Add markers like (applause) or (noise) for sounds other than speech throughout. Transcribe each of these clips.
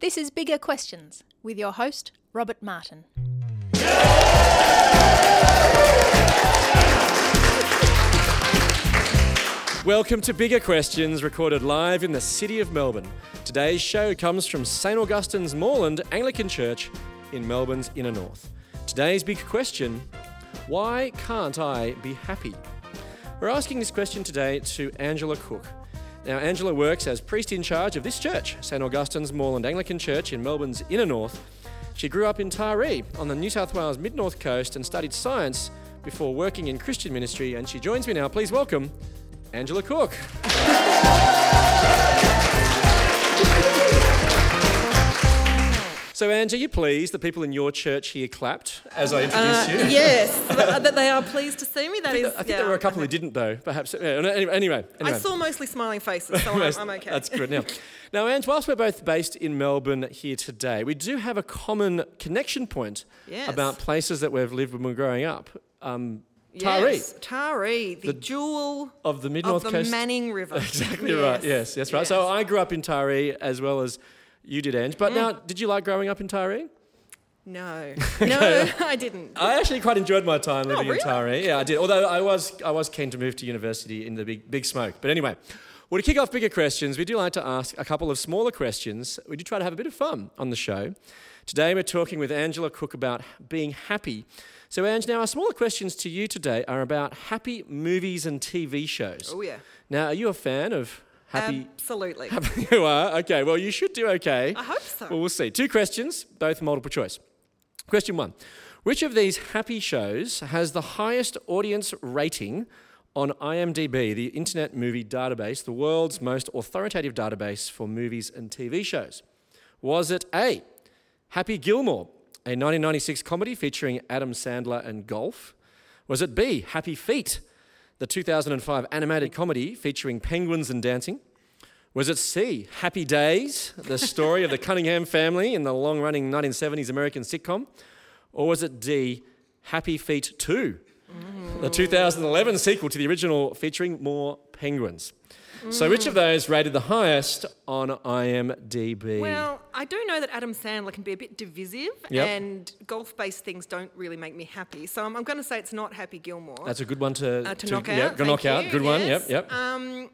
This is Bigger Questions with your host, Robert Martin. Welcome to Bigger Questions, recorded live in the city of Melbourne. Today's show comes from St Augustine's Moreland Anglican Church in Melbourne's inner north. Today's big question why can't I be happy? We're asking this question today to Angela Cook. Now, Angela works as priest in charge of this church, St Augustine's Moreland Anglican Church in Melbourne's inner north. She grew up in Taree on the New South Wales mid north coast and studied science before working in Christian ministry. And she joins me now. Please welcome Angela Cook. (laughs) So, Ange, are you pleased the people in your church here clapped as I introduced you? (laughs) yes, that, that they are pleased to see me. That I think, is. I think yeah. there were a couple who didn't, though. Perhaps. Yeah, anyway, anyway, I saw mostly smiling faces, so (laughs) I'm, I'm okay. That's good. Now, now, Ange, whilst we're both based in Melbourne here today, we do have a common connection point Yes. about places that we've lived when we were growing up. Um, Taree, Yes, Taree, the, The- jewel of the mid of north the coast. Manning River. (laughs) Exactly right. Yes, that's right. So I grew up in Taree as well as you did, Ange. Mm. But now, did you like growing up in Taree? No, (laughs) no, (laughs) I didn't. I actually quite enjoyed my time living Oh, really? in Taree. Yeah, I did. Although I was, I was keen to move to university in the big, big smoke. But anyway, well, to kick off bigger questions, we do like to ask a couple of smaller questions. We do try to have a bit of fun on the show. Today, we're talking with Angela Cook about being happy. So, Ange, now our smaller questions to you today are about happy movies and TV shows. Oh yeah, Now, are you a fan of happy? absolutely. Happy (laughs) you are? Okay, well, you should do okay. I hope so. Well, we'll see. Two questions, both multiple choice. Question one Which of these happy shows has the highest audience rating on IMDb, the Internet Movie Database, the world's most authoritative database for movies and TV shows? Was it A, Happy Gilmore, a 1996 comedy featuring Adam Sandler and golf? Was it B, Happy Feet, the 2005 animated comedy featuring penguins and dancing? Was it C, Happy Days, the story of the (laughs) Cunningham family in the long running 1970s American sitcom? Or was it D, Happy Feet 2, the 2011 sequel to the original featuring more penguins? So, which of those rated the highest on IMDb? Well, I do know that Adam Sandler can be a bit divisive, Yep. and golf-based things don't really make me happy. So I'm, I'm going to say it's not Happy Gilmore. That's a good one to, uh, to, knock yeah, out. knock thank out. you, Good one. yes. Yep, yep. Um,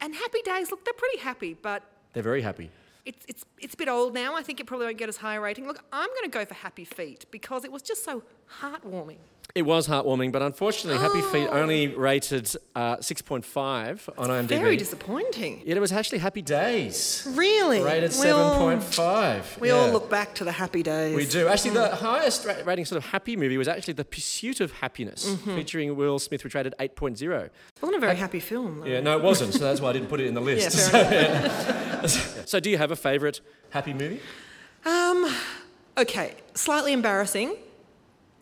and Happy Days, look, they're pretty happy, but They're very happy. it's, it's, it's a bit old now. I think it probably won't get as high a rating. Look, I'm going to go for Happy Feet because it was just so heartwarming. It was heartwarming, but unfortunately, Happy Feet only rated uh, 6.5 on IMDb. Very disappointing. Yet it was actually Happy Days. Really? Rated We all- 7.5. We yeah. all look back to the happy days. We do. Actually, the highest ra- rating sort of happy movie was actually The Pursuit of Happiness, Mm-hmm. featuring Will Smith, which rated 8.0. It wasn't a very happy film. Though. Yeah, no, it wasn't, so that's why I didn't put it in the Yeah, list. fair enough. (laughs) so, do you have a favourite happy movie? Um, okay, slightly embarrassing.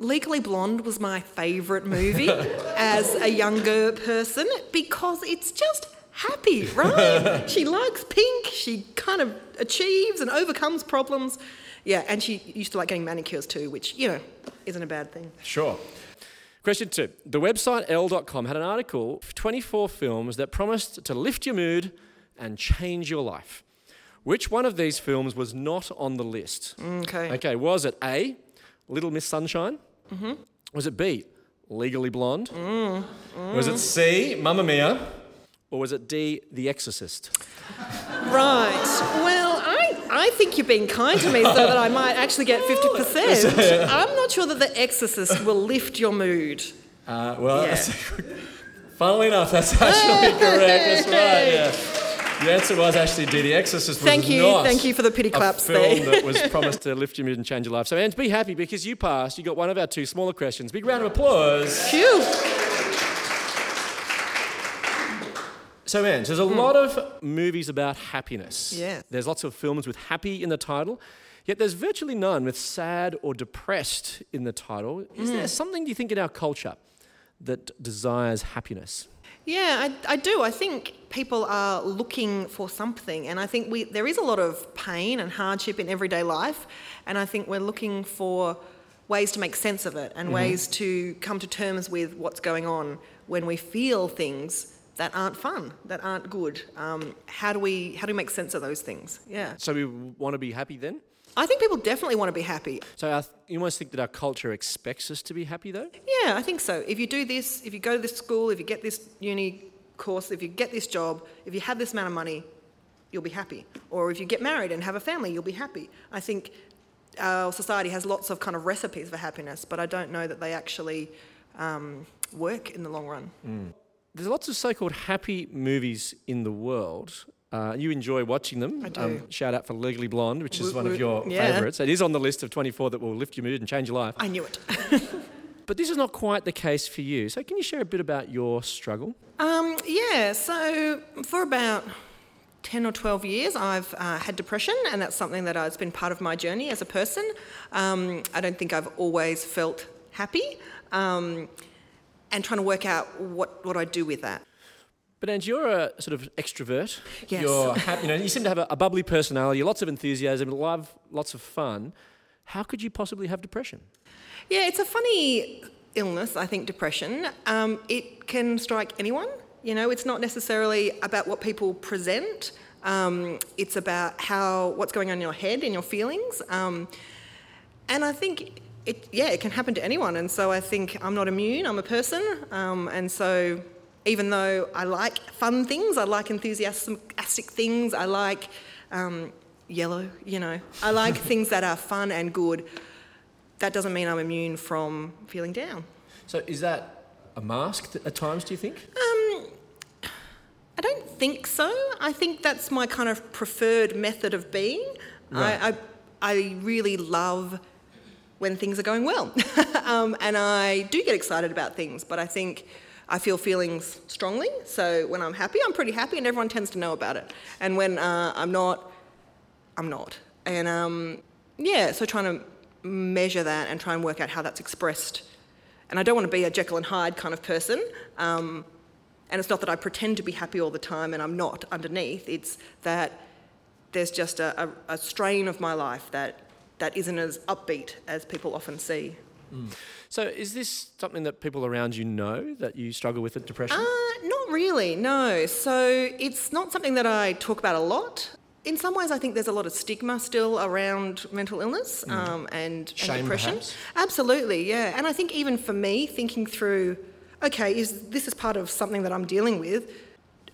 Legally Blonde was my favourite movie (laughs) as a younger person because it's just happy, right? (laughs) she likes pink, she kind of achieves and overcomes problems. Yeah, and she used to like getting manicures too, which, you know, isn't a bad thing. Sure. Question two. The website Elle.com had an article 24 films that promised to lift your mood and change your life. Which one of these films was not on the list? Mm, okay. Okay, was it A, Little Miss Sunshine? Mm-hmm. Was it B, Legally Blonde? Mm, Was it C, Mamma Mia? Or was it D, The Exorcist? Right. Well, I, I think you're being kind to me so that I might actually get 50%. (laughs) I'm not sure that The Exorcist will lift your mood. Uh, well, Yeah. (laughs) funnily enough, that's actually (laughs) correct. That's right, yeah. The answer was actually The Exorcist was Thank you, not thank you for the pity claps. a film that was (laughs) promised to lift your mood and change your life. So, Ange, be happy because you passed. You got one of our two smaller questions. Big round of applause. Phew. So, Ange, there's a lot of movies about happiness. Hmm. Yeah. There's lots of films with happy in the title, yet there's virtually none with sad or depressed in the title. Is Hmm. there something, do you think, in our culture that desires happiness? Yeah, I, I do. I think people are looking for something, and I think we there is a lot of pain and hardship in everyday life, and I think we're looking for ways to make sense of it and ways to come to terms with what's going on when we feel things that aren't fun, that aren't good. Um, how do we how do we make sense of those things? Yeah, So we want to be happy then? I think people definitely want to be happy. So th- you almost think that our culture expects us to be happy though? Yeah, I think so. If you do this, if you go to this school, if you get this uni course, if you get this job, if you have this amount of money, you'll be happy. Or if you get married and have a family, you'll be happy. I think our society has lots of kind of recipes for happiness, but I don't know that they actually um, work in the long run. There's lots of so-called happy movies in the world. Uh, you enjoy watching them. I do. shout out for Legally Blonde, which is one of your Yeah. favourites. It is on the list of 24 that will lift your mood and change your life. I knew it. (laughs) But this is not quite the case for you. So can you share a bit about your struggle? Um, yeah, so for about 10 or 12 years, I've uh, had depression, and that's something that has been part of my journey as a person. Um, I don't think I've always felt happy, um, and trying to work out what, what I do with that. But Ange, you're a sort of extrovert. Yes. You're happy, you know, you seem to have a, a bubbly personality, lots of enthusiasm, love, lots of fun. How could you possibly have depression? Yeah, it's a funny illness, I think, depression. Um, it can strike anyone. You know, it's not necessarily about what people present. Um, it's about how what's going on in your head and your feelings. Um, and I think it, yeah, it can happen to anyone. And so I think I'm not immune. I'm a person, um, and so even though I like fun things, I like enthusiastic things, I like um, yellow. You know, I like (laughs) things that are fun and good. That doesn't mean I'm immune from feeling down. So is that a mask at times, do you think? I don't think so. I think that's my kind of preferred method of being. Right. I, I, I really love when things are going well. (laughs) um, and I do get excited about things, but I think I feel feelings strongly. So when I'm happy, I'm pretty happy, and everyone tends to know about it. And when uh, I'm not, I'm not. And um, yeah, so trying to measure that and try and work out how that's expressed. And I don't want to be a Jekyll and Hyde kind of person. Um, and it's not that I pretend to be happy all the time and I'm not underneath. It's that there's just a, a, a strain of my life that, that isn't as upbeat as people often see. So is this something that people around you know that you struggle with depression? Uh, not really, no. So it's not something that I talk about a lot. In some ways, I think there's a lot of stigma still around mental illness um, and, and Shame, depression. perhaps? Absolutely, yeah. And I think even for me, thinking through, okay, is this is part of something that I'm dealing with?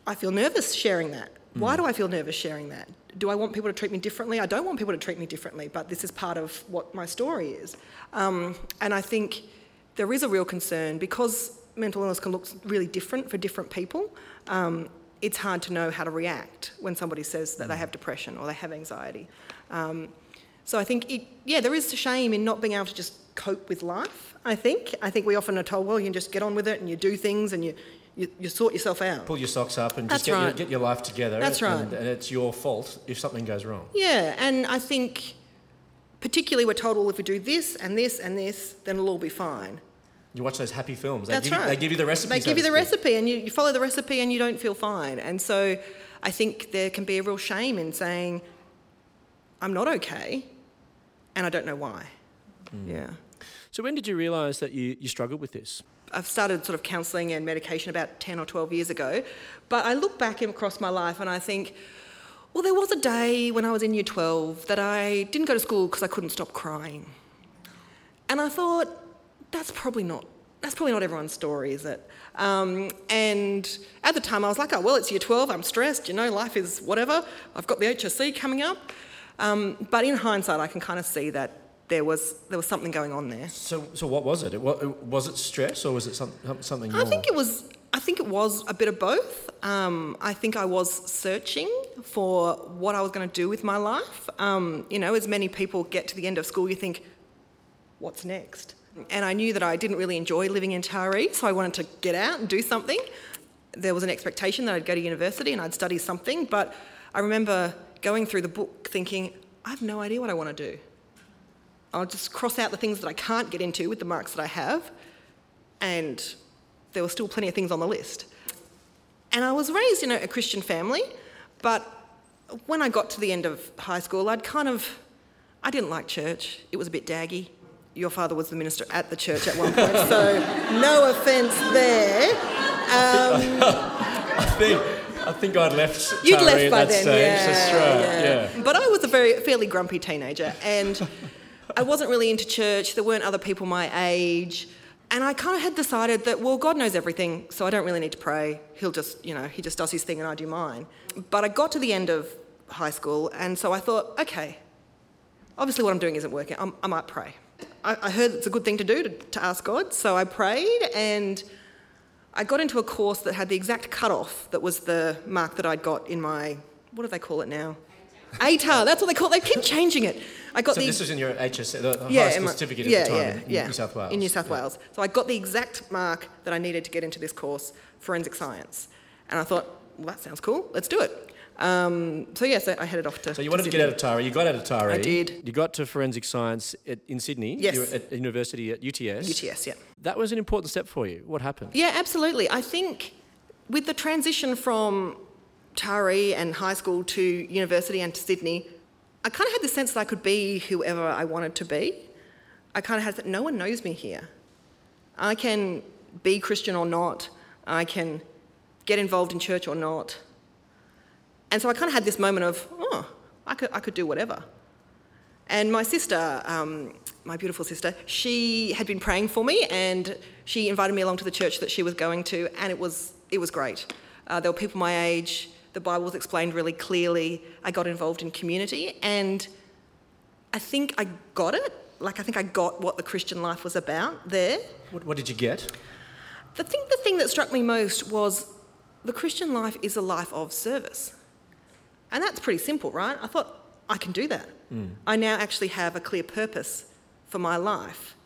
I feel nervous sharing that. Why do I feel nervous sharing that? Do I want people to treat me differently? I don't want people to treat me differently, but this is part of what my story is. Um, and I think there is a real concern because mental illness can look really different for different people. Um, it's hard to know how to react when somebody says that they have depression or they have anxiety. Um, so I think, it, yeah, there is shame in not being able to just cope with life. I think. I think we often are told, well, you can just get on with it and you do things and you, you, you sort yourself out. Pull your socks up and That's just get, your, get your life together. That's right. And, and it's your fault if something goes wrong. Yeah, and I think particularly we're told, well, if we do this and this and this, then it'll all be fine. You watch those happy films. They That's give you, right. They give you the recipe. They so give you the recipe, and you, you follow the recipe, and you don't feel fine. And so, I think there can be a real shame in saying, "I'm not okay," and I don't know why. Hmm. Yeah, So when did you realise that you, you struggled with this? I've started sort of counselling and medication about ten or twelve years ago, but I look back across my life and I think. Well, there was a day when I was in year 12 that I didn't go to school because I couldn't stop crying. And I thought, that's probably not that's probably not everyone's story, is it? Um, and at the time, I was like, oh well, it's year 12. I'm stressed. You know, life is whatever. I've got the HSC coming up. Um, but in hindsight, I can kind of see that there was there was something going on there. So, so what was it? it wa- was it stress or was it some, something more? I think it was. I think it was a bit of both. Um, I think I was searching for what I was going to do with my life. Um, you know, as many people get to the end of school, you think, what's next? And I knew that I didn't really enjoy living in Taree, so I wanted to get out and do something. There was an expectation that I'd go to university and I'd study something, but I remember going through the book thinking, I have no idea what I want to do. I'll just cross out the things that I can't get into with the marks that I have, and there were still plenty of things on the list. And I was raised in a, a Christian family, but when I got to the end of high school, I'd kind of, I didn't like church. It was a bit daggy. Your father was the minister at the church at one point, so (laughs) no offence there. Um, think I think I'd left. You'd left by then, yeah, right. Yeah. But I was a very fairly grumpy teenager, and (laughs) I wasn't really into church. There weren't other people my age, and I kind of had decided that well, God knows everything, so I don't really need to pray. He'll just, you know, he just does his thing, and I do mine. But I got to the end of high school, and so I thought, okay, obviously what I'm doing isn't working. I'm, I might pray. I, I heard it's a good thing to do to, to ask God, so I prayed, and I got into a course that had the exact cutoff that was the mark that I'd got in my, what do they call it now? ATAR, that's what they call it. They keep changing it. I got So the this was in your HS, the, the yeah, high school my- certificate yeah, at the time yeah, in, in yeah, New South Wales. In New South Yeah. Wales. So I got the exact mark that I needed to get into this course, forensic science. And I thought, well, that sounds cool. Let's do it. Um, so yeah, so I headed off to. So you wanted to get out of Taree. You got out of Taree. I did. You got to forensic science at, in Sydney. Yes. You were at university at UTS. UTS, yeah. That was an important step for you. What happened? Yeah, absolutely. I think with the transition from Taree and high school to university and to Sydney, I kind of had the sense that I could be whoever I wanted to be. I kind of had that no one knows me here. I can be Christian or not. I can get involved in church or not. And so I kind of had this moment of, oh, I could, I could do whatever. And my sister, um, my beautiful sister, she had been praying for me and she invited me along to the church that she was going to, and it was, it was great. Uh, there were people my age, the Bible was explained really clearly. I got involved in community, and I think I got it. Like, I think I got what the Christian life was about there. What, what did you get? The thing, the thing that struck me most was the Christian life is a life of service. And that's pretty simple, right? I thought, I can do that. Hmm. I now actually have a clear purpose for my life.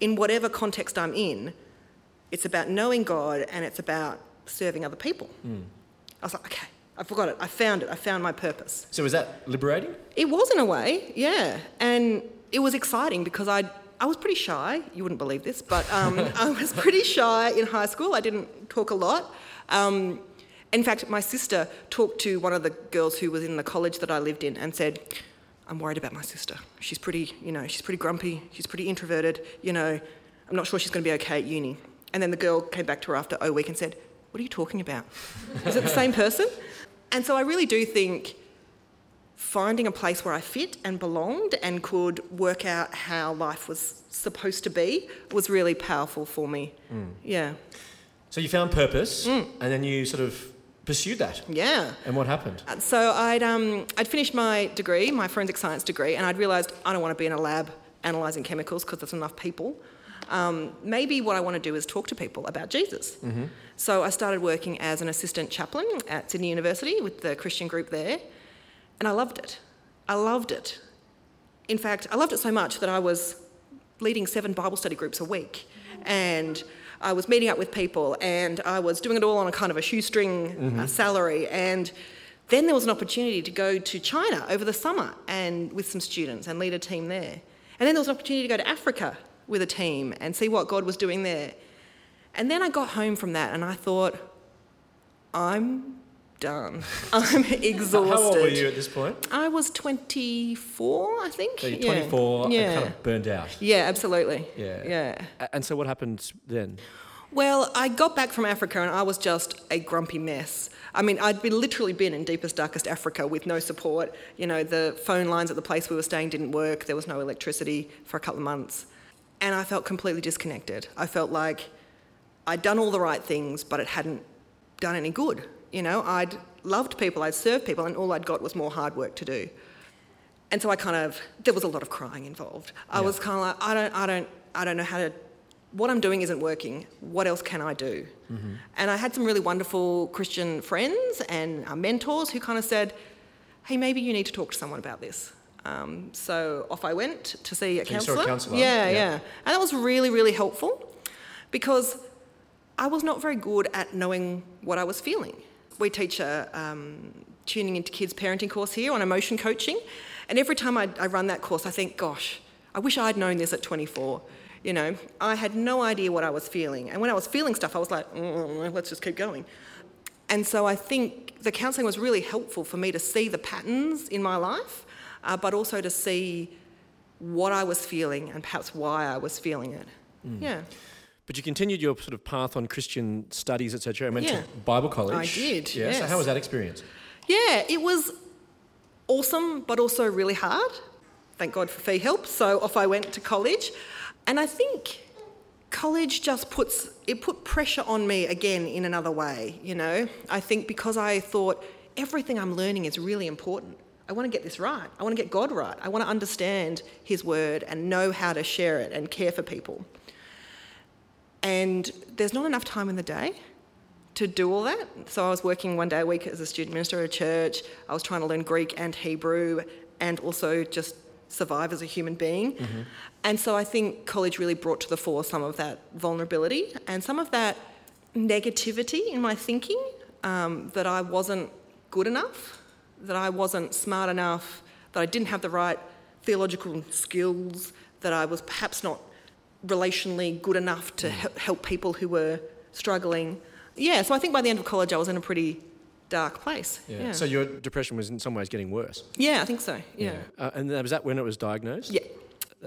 In whatever context I'm in, it's about knowing God and it's about serving other people. Hmm. I was like, okay, I forgot it. I found it. I found my purpose. So was that liberating? It was in a way, yeah. And it was exciting because I I was pretty shy. You wouldn't believe this, but um, (laughs) I was pretty shy in high school. I didn't talk a lot. Um, in fact, my sister talked to one of the girls who was in the college that I lived in and said, "I'm worried about my sister. She's pretty, you know, she's pretty grumpy. She's pretty introverted. You know, I'm not sure she's going to be okay at uni." And then the girl came back to her after O week and said, "What are you talking about? Is it the same person?" And so I really do think finding a place where I fit and belonged and could work out how life was supposed to be was really powerful for me. Yeah. So you found purpose, Mm. and then you sort of pursued that. Yeah. And what happened? Uh, So I'd, um, I'd finished my degree, my forensic science degree, and I'd realised I don't want to be in a lab analysing chemicals because there's enough people. Um, maybe what I want to do is talk to people about Jesus. So I started working as an assistant chaplain at Sydney University with the Christian group there, and I loved it. I loved it. In fact, I loved it so much that I was leading seven Bible study groups a week, and I was meeting up with people, and I was doing it all on a kind of a shoestring uh, salary. And then there was an opportunity to go to China over the summer and with some students and lead a team there. And then there was an opportunity to go to Africa with a team and see what God was doing there. And then I got home from that and I thought, I'm done. (laughs) I'm exhausted. How old were you at this point? I was 24, I think. So you're 24 Yeah. and kind of burned out. Yeah, absolutely. Yeah. Yeah. And so what happened then? Well, I got back from Africa and I was just a grumpy mess. I mean, I'd been literally been in deepest, darkest Africa with no support. You know, the phone lines at the place we were staying didn't work. There was no electricity for a couple of months. And I felt completely disconnected. I felt like I'd done all the right things, but it hadn't done any good. You know, I'd loved people, I'd served people, and all I'd got was more hard work to do. And so I kind of there was a lot of crying involved. I Yeah. was kind of like, I don't, I don't, I don't know how to. What I'm doing isn't working. What else can I do? And I had some really wonderful Christian friends and mentors who kind of said, "Hey, maybe you need to talk to someone about this." Um, so off I went to see a So you saw a counsellor. counsellor, Yeah, yeah. yeah, and that was really, really helpful because I was not very good at knowing what I was feeling. We teach a um, tuning into kids parenting course here on emotion coaching, and every time I, I run that course, I think, gosh, I wish I'd known this at 24. You know, I had no idea what I was feeling, and when I was feeling stuff, I was like, mm, let's just keep going. And so I think the counselling was really helpful for me to see the patterns in my life, uh, but also to see what I was feeling and perhaps why I was feeling it. Yeah. But you continued your sort of path on Christian studies, etc. and went Yeah. to Bible college. I did, Yeah. So how was that experience? Yeah, it was awesome, but also really hard. Thank God for FEE-HELP. So off I went to college, and I think college just puts it put pressure on me again in another way. You know, I think because I thought everything I'm learning is really important. I want to get this right. I want to get God right. I want to understand His Word and know how to share it and care for people. And there's not enough time in the day to do all that. So I was working one day a week as a student minister at a church. I was trying to learn Greek and Hebrew and also just survive as a human being. And so I think college really brought to the fore some of that vulnerability and some of that negativity in my thinking um, that I wasn't good enough, that I wasn't smart enough, that I didn't have the right theological skills, that I was perhaps not relationally good enough to he- help people who were struggling. Yeah, so I think by the end of college I was in a pretty dark place. Yeah, yeah, So your depression was in some ways getting worse. Yeah, I think so. Yeah. Uh, and was that when it was diagnosed? Yeah.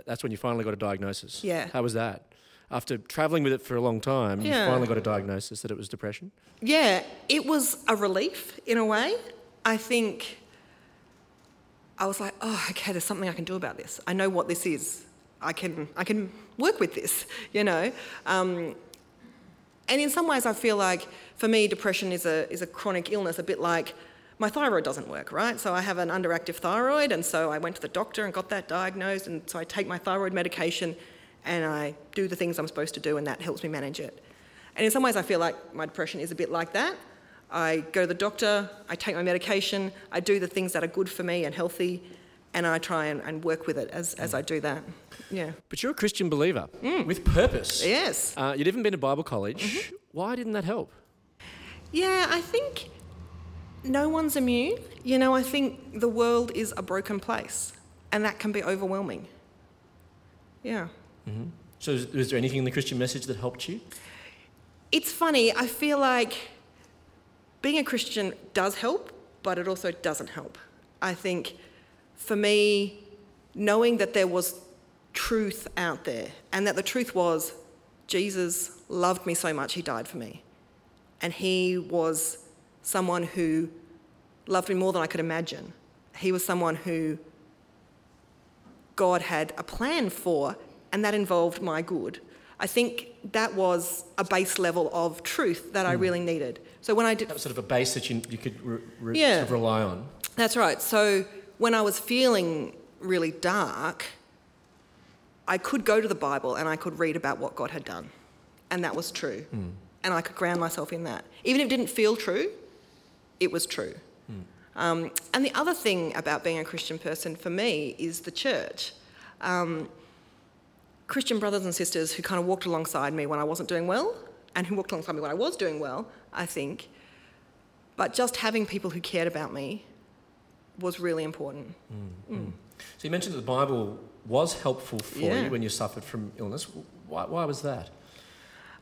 That's when you finally got a diagnosis. Yeah. How was that? After traveling with it for a long time, you finally got a diagnosis that it was depression. Yeah, it was a relief in a way. I think I was like, oh, okay, there's something I can do about this. I know what this is. I can, I can work with this, you know. Um, and in some ways, I feel like for me, depression is a, is a chronic illness, a bit like my thyroid doesn't work, right? So I have an underactive thyroid, and so I went to the doctor and got that diagnosed, and so I take my thyroid medication and I do the things I'm supposed to do, and that helps me manage it. And in some ways, I feel like my depression is a bit like that. I go to the doctor, I take my medication, I do the things that are good for me and healthy, and I try and, and work with it as, as I do that. Yeah. But you're a Christian believer with purpose. Mm. Yes. Uh, you'd even been to Bible college. Mm-hmm. Why didn't that help? Yeah, I think no one's immune. You know, I think the world is a broken place, and that can be overwhelming. Yeah. So, is, was there anything in the Christian message that helped you? It's funny, I feel like being a Christian does help, but it also doesn't help. I think for me, knowing that there was truth out there, and that the truth was Jesus loved me so much, he died for me. And he was someone who loved me more than I could imagine. He was someone who God had a plan for, and that involved my good. I think that was a base level of truth that I hmm. really needed. So when I did That was sort of a base that you, you could re, re, Yeah. sort of rely on. That's right. So when I was feeling really dark, I could go to the Bible and I could read about what God had done. And that was true. Hmm. And I could ground myself in that. Even if it didn't feel true, it was true. Hmm. Um, and the other thing about being a Christian person for me is the church. Um, Christian brothers and sisters who kind of walked alongside me when I wasn't doing well and who walked alongside me when I was doing well, I think. But just having people who cared about me was really important. Hmm. So you mentioned that the Bible was helpful for Yeah. you when you suffered from illness. Why, why was that?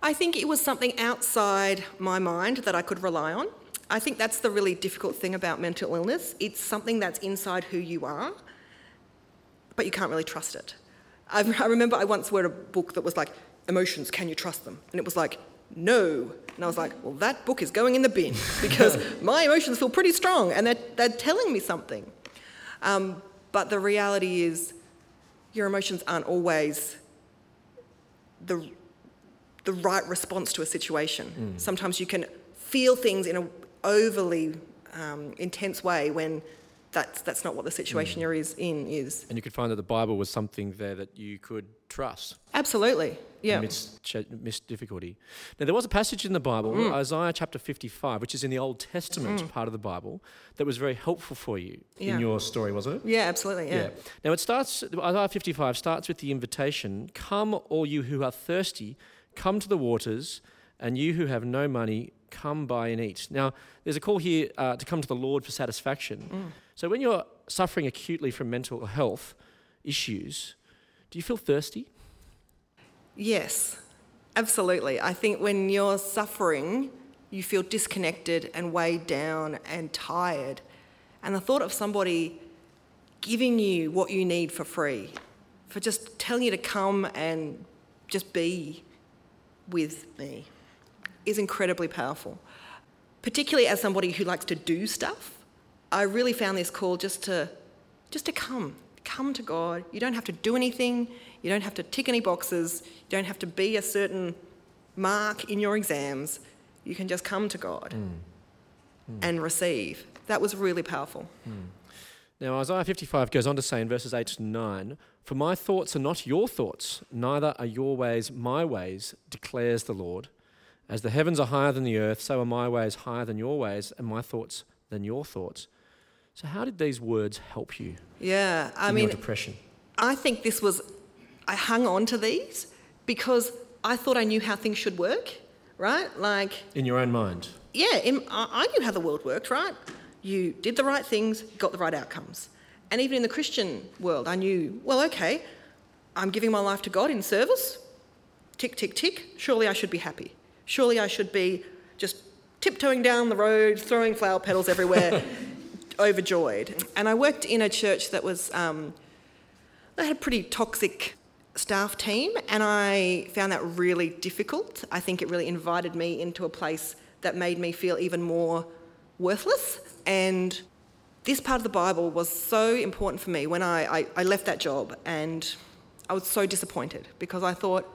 I think it was something outside my mind that I could rely on. I think that's the really difficult thing about mental illness. It's something that's inside who you are, but you can't really trust it. I, I remember I once read a book that was like, Emotions, can you trust them? And it was like, No. And I was like, Well, that book is going in the bin (laughs) because my emotions feel pretty strong and they're, they're telling me something. Um, but the reality is, your emotions aren't always the the right response to a situation. Sometimes you can feel things in an overly um, intense way when that's, that's not what the situation you're is, in is. And you could find that the Bible was something there that you could trust Absolutely, yeah. amidst, amidst difficulty. Now, there was a passage in the Bible, Mm. Isaiah chapter 55, which is in the Old Testament part of the Bible, that was very helpful for you Yeah. in your story, wasn't it? Yeah, absolutely, yeah. Now it starts. Isaiah 55 starts with the invitation: "Come, all you who are thirsty, come to the waters, and you who have no money, come buy and eat." Now there's a call here uh, to come to the Lord for satisfaction. So when you're suffering acutely from mental health issues, do you feel thirsty? Yes, absolutely. I think when you're suffering, you feel disconnected and weighed down and tired. And the thought of somebody giving you what you need for free, for just telling you to come and just be, with me is incredibly powerful. Particularly as somebody who likes to do stuff, I really found this call just to just to come. Come to God. You don't have to do anything. You don't have to tick any boxes. You don't have to be a certain mark in your exams. You can just come to God hmm. Hmm. and receive. That was really powerful. Hmm. Now, Isaiah 55 goes on to say in verses 8 to 9, For my thoughts are not your thoughts, neither are your ways my ways, declares the Lord. As the heavens are higher than the earth, so are my ways higher than your ways, and my thoughts than your thoughts. So, how did these words help you Yeah, I in mean, your depression? I think this was, I hung on to these because I thought I knew how things should work, right? Like, In your own mind? yeah, in, I I knew how the world worked, right? You did the right things, got the right outcomes. And even in the Christian world, I knew, well, okay, I'm giving my life to God in service. Tick, tick, tick. Surely I should be happy. Surely I should be just tiptoeing down the road, throwing flower petals everywhere, (laughs) overjoyed. And I worked in a church that was, um, they had a pretty toxic staff team, and I found that really difficult. I think it really invited me into a place that made me feel even more worthless. And this part of the Bible was so important for me when I, I, I left that job, and I was so disappointed because I thought,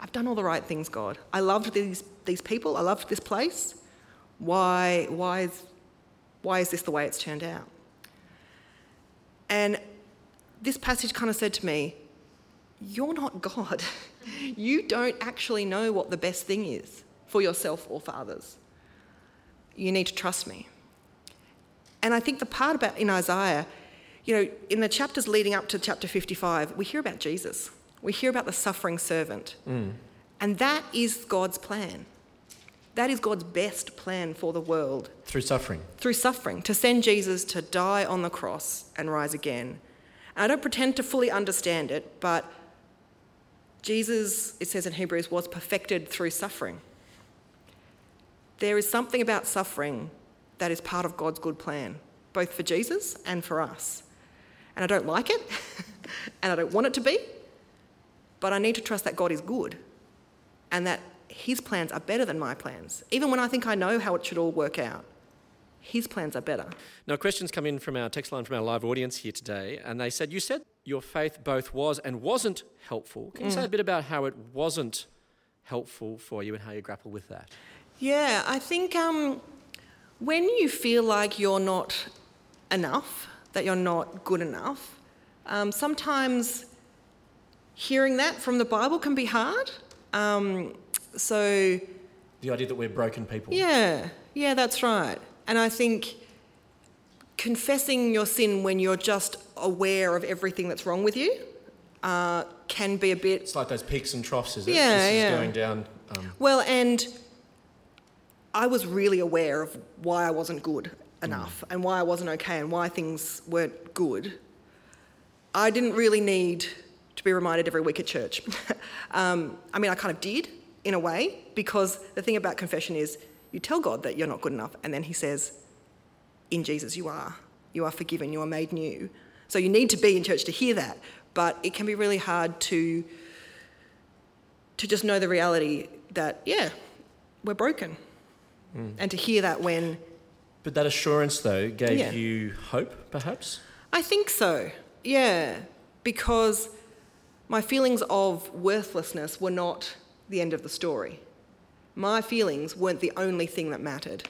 I've done all the right things, God. I loved these, these people, I loved this place. Why, why, is, why is this the way it's turned out? And this passage kind of said to me, You're not God. (laughs) You don't actually know what the best thing is for yourself or for others. You need to trust me. And I think the part about in Isaiah, you know, in the chapters leading up to chapter 55, we hear about Jesus. We hear about the suffering servant. Mm. And that is God's plan. That is God's best plan for the world Through suffering. through suffering, to send Jesus to die on the cross and rise again. And I don't pretend to fully understand it, but Jesus, it says in Hebrews, was perfected through suffering. There is something about suffering that is part of God's good plan, both for Jesus and for us. And I don't like it, (laughs) and I don't want it to be, but I need to trust that God is good and that His plans are better than my plans. Even when I think I know how it should all work out, His plans are better. Now, questions come in from our text line from our live audience here today, and they said, You said your faith both was and wasn't helpful. Can you say a bit about how it wasn't helpful for you and how you grapple with that? Yeah, I think um, when you feel like you're not enough, that you're not good enough, um, sometimes hearing that from the Bible can be hard. Um, so, The idea that we're broken people. yeah, yeah, that's right. And I think confessing your sin when you're just aware of everything that's wrong with you uh, can be a bit It's like those peaks and troughs, is it? Yeah, this yeah. is going down. Um, Well, and I was really aware of why I wasn't good enough and why I wasn't okay and why things weren't good. I didn't really need be reminded every week at church. (laughs) um, I mean, I kind of did in a way because the thing about confession is you tell God that you're not good enough, and then He says, In Jesus, you are. You are forgiven, you are made new. So you need to be in church to hear that, but it can be really hard to to just know the reality that, yeah, we're broken. And to hear that when but that assurance, though, gave Yeah. you hope, perhaps? I think so, yeah, because my feelings of worthlessness were not the end of the story. My feelings weren't the only thing that mattered.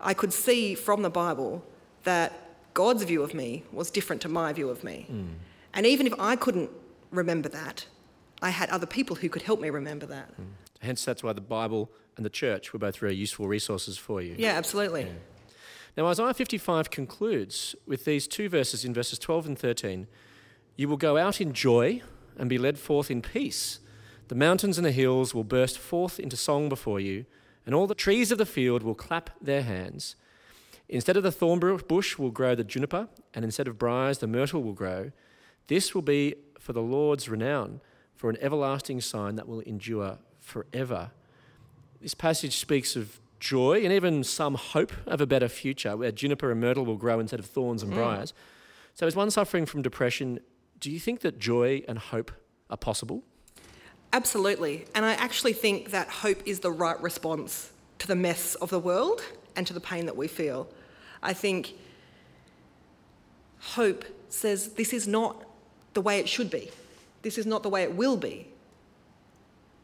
I could see from the Bible that God's view of me was different to my view of me. Hmm. And even if I couldn't remember that, I had other people who could help me remember that. Hmm. Hence, that's why the Bible and the church were both very useful resources for you. Yeah, absolutely. Now, Isaiah 55 concludes with these two verses in verses 12 and 13 You will go out in joy and be led forth in peace. The mountains and the hills will burst forth into song before you, and all the trees of the field will clap their hands. Instead of the thorn bush will grow the juniper, and instead of briars, the myrtle will grow. This will be for the Lord's renown, for an everlasting sign that will endure forever. This passage speaks of joy and even some hope of a better future where juniper and myrtle will grow instead of thorns and mm. briars. So, as one suffering from depression, do you think that joy and hope are possible? Absolutely. And I actually think that hope is the right response to the mess of the world and to the pain that we feel. I think hope says this is not the way it should be, this is not the way it will be,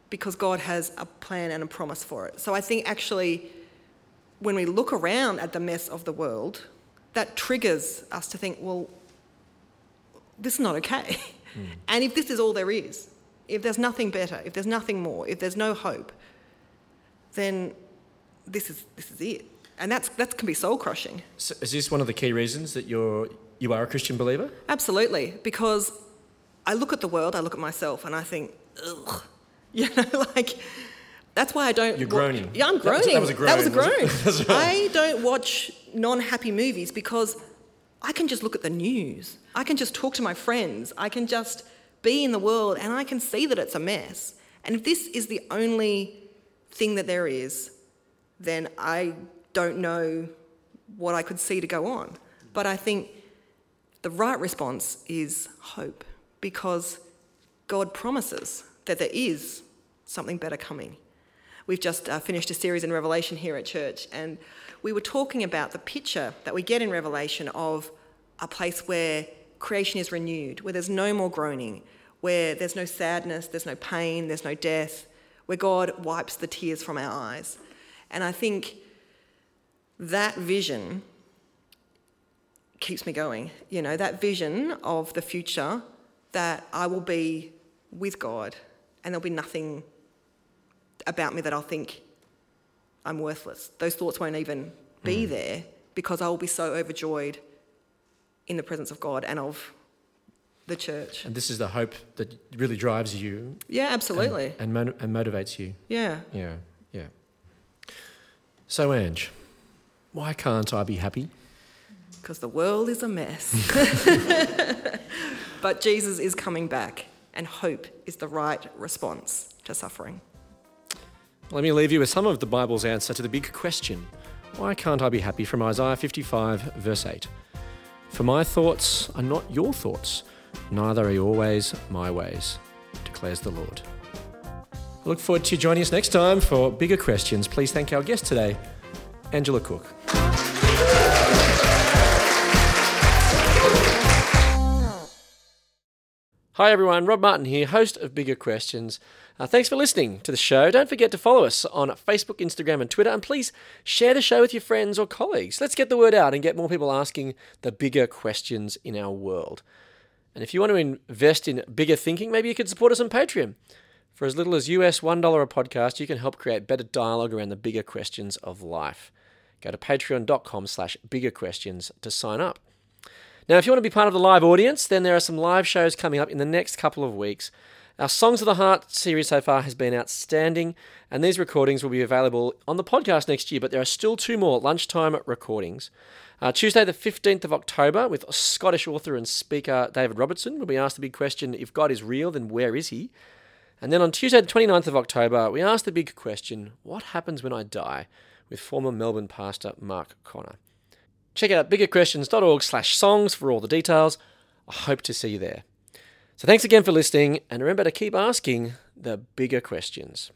because God has a plan and a promise for it. So I think actually, when we look around at the mess of the world, that triggers us to think, well, this is not okay. Mm. (laughs) And if this is all there is, if there's nothing better, if there's nothing more, if there's no hope, then this is, this is it. And that's, that can be soul crushing. So is this one of the key reasons that you're, you are a Christian believer? Absolutely, because I look at the world, I look at myself, and I think, ugh. (laughs) You know, (laughs) like, that's why I don't. You're groaning. yeah, I'm groaning. That was, that was a groan. That was a groan. I don't watch non happy movies because I can just look at the news. I can just talk to my friends. I can just be in the world and I can see that it's a mess. And if this is the only thing that there is, then I don't know what I could see to go on. But I think the right response is hope because God promises that there is something better coming. We've just uh, finished a series in Revelation here at church, and we were talking about the picture that we get in Revelation of a place where creation is renewed, where there's no more groaning, where there's no sadness, there's no pain, there's no death, where God wipes the tears from our eyes. And I think that vision keeps me going. You know, that vision of the future that I will be with God and there'll be nothing about me that I'll think I'm worthless. Those thoughts won't even be mm. there because I will be so overjoyed in the presence of God and of the church. And this is the hope that really drives you. Yeah, absolutely. And, and, and motivates you. Yeah. Yeah, yeah. So, Ange, why can't I be happy? Because the world is a mess. (laughs) (laughs) but Jesus is coming back, and hope is the right response to suffering. Let me leave you with some of the Bible's answer to the big question why can't I be happy from Isaiah 55, verse 8? For my thoughts are not your thoughts, neither are your ways my ways, declares the Lord. I look forward to you joining us next time for bigger questions. Please thank our guest today, Angela Cook. Hi everyone, Rob Martin here, host of Bigger Questions. Uh, thanks for listening to the show. Don't forget to follow us on Facebook, Instagram, and Twitter, and please share the show with your friends or colleagues. Let's get the word out and get more people asking the bigger questions in our world. And if you want to invest in bigger thinking, maybe you could support us on Patreon. For as little as US $1 a podcast, you can help create better dialogue around the bigger questions of life. Go to patreon.com slash bigger questions to sign up. Now, if you want to be part of the live audience, then there are some live shows coming up in the next couple of weeks. Our Songs of the Heart series so far has been outstanding, and these recordings will be available on the podcast next year, but there are still two more lunchtime recordings. Uh, Tuesday, the 15th of October, with Scottish author and speaker David Robertson, will be asked the big question if God is real, then where is he? And then on Tuesday, the 29th of October, we ask the big question what happens when I die? with former Melbourne pastor Mark Conner. Check out biggerquestions.org slash songs for all the details. I hope to see you there. So thanks again for listening, and remember to keep asking the bigger questions.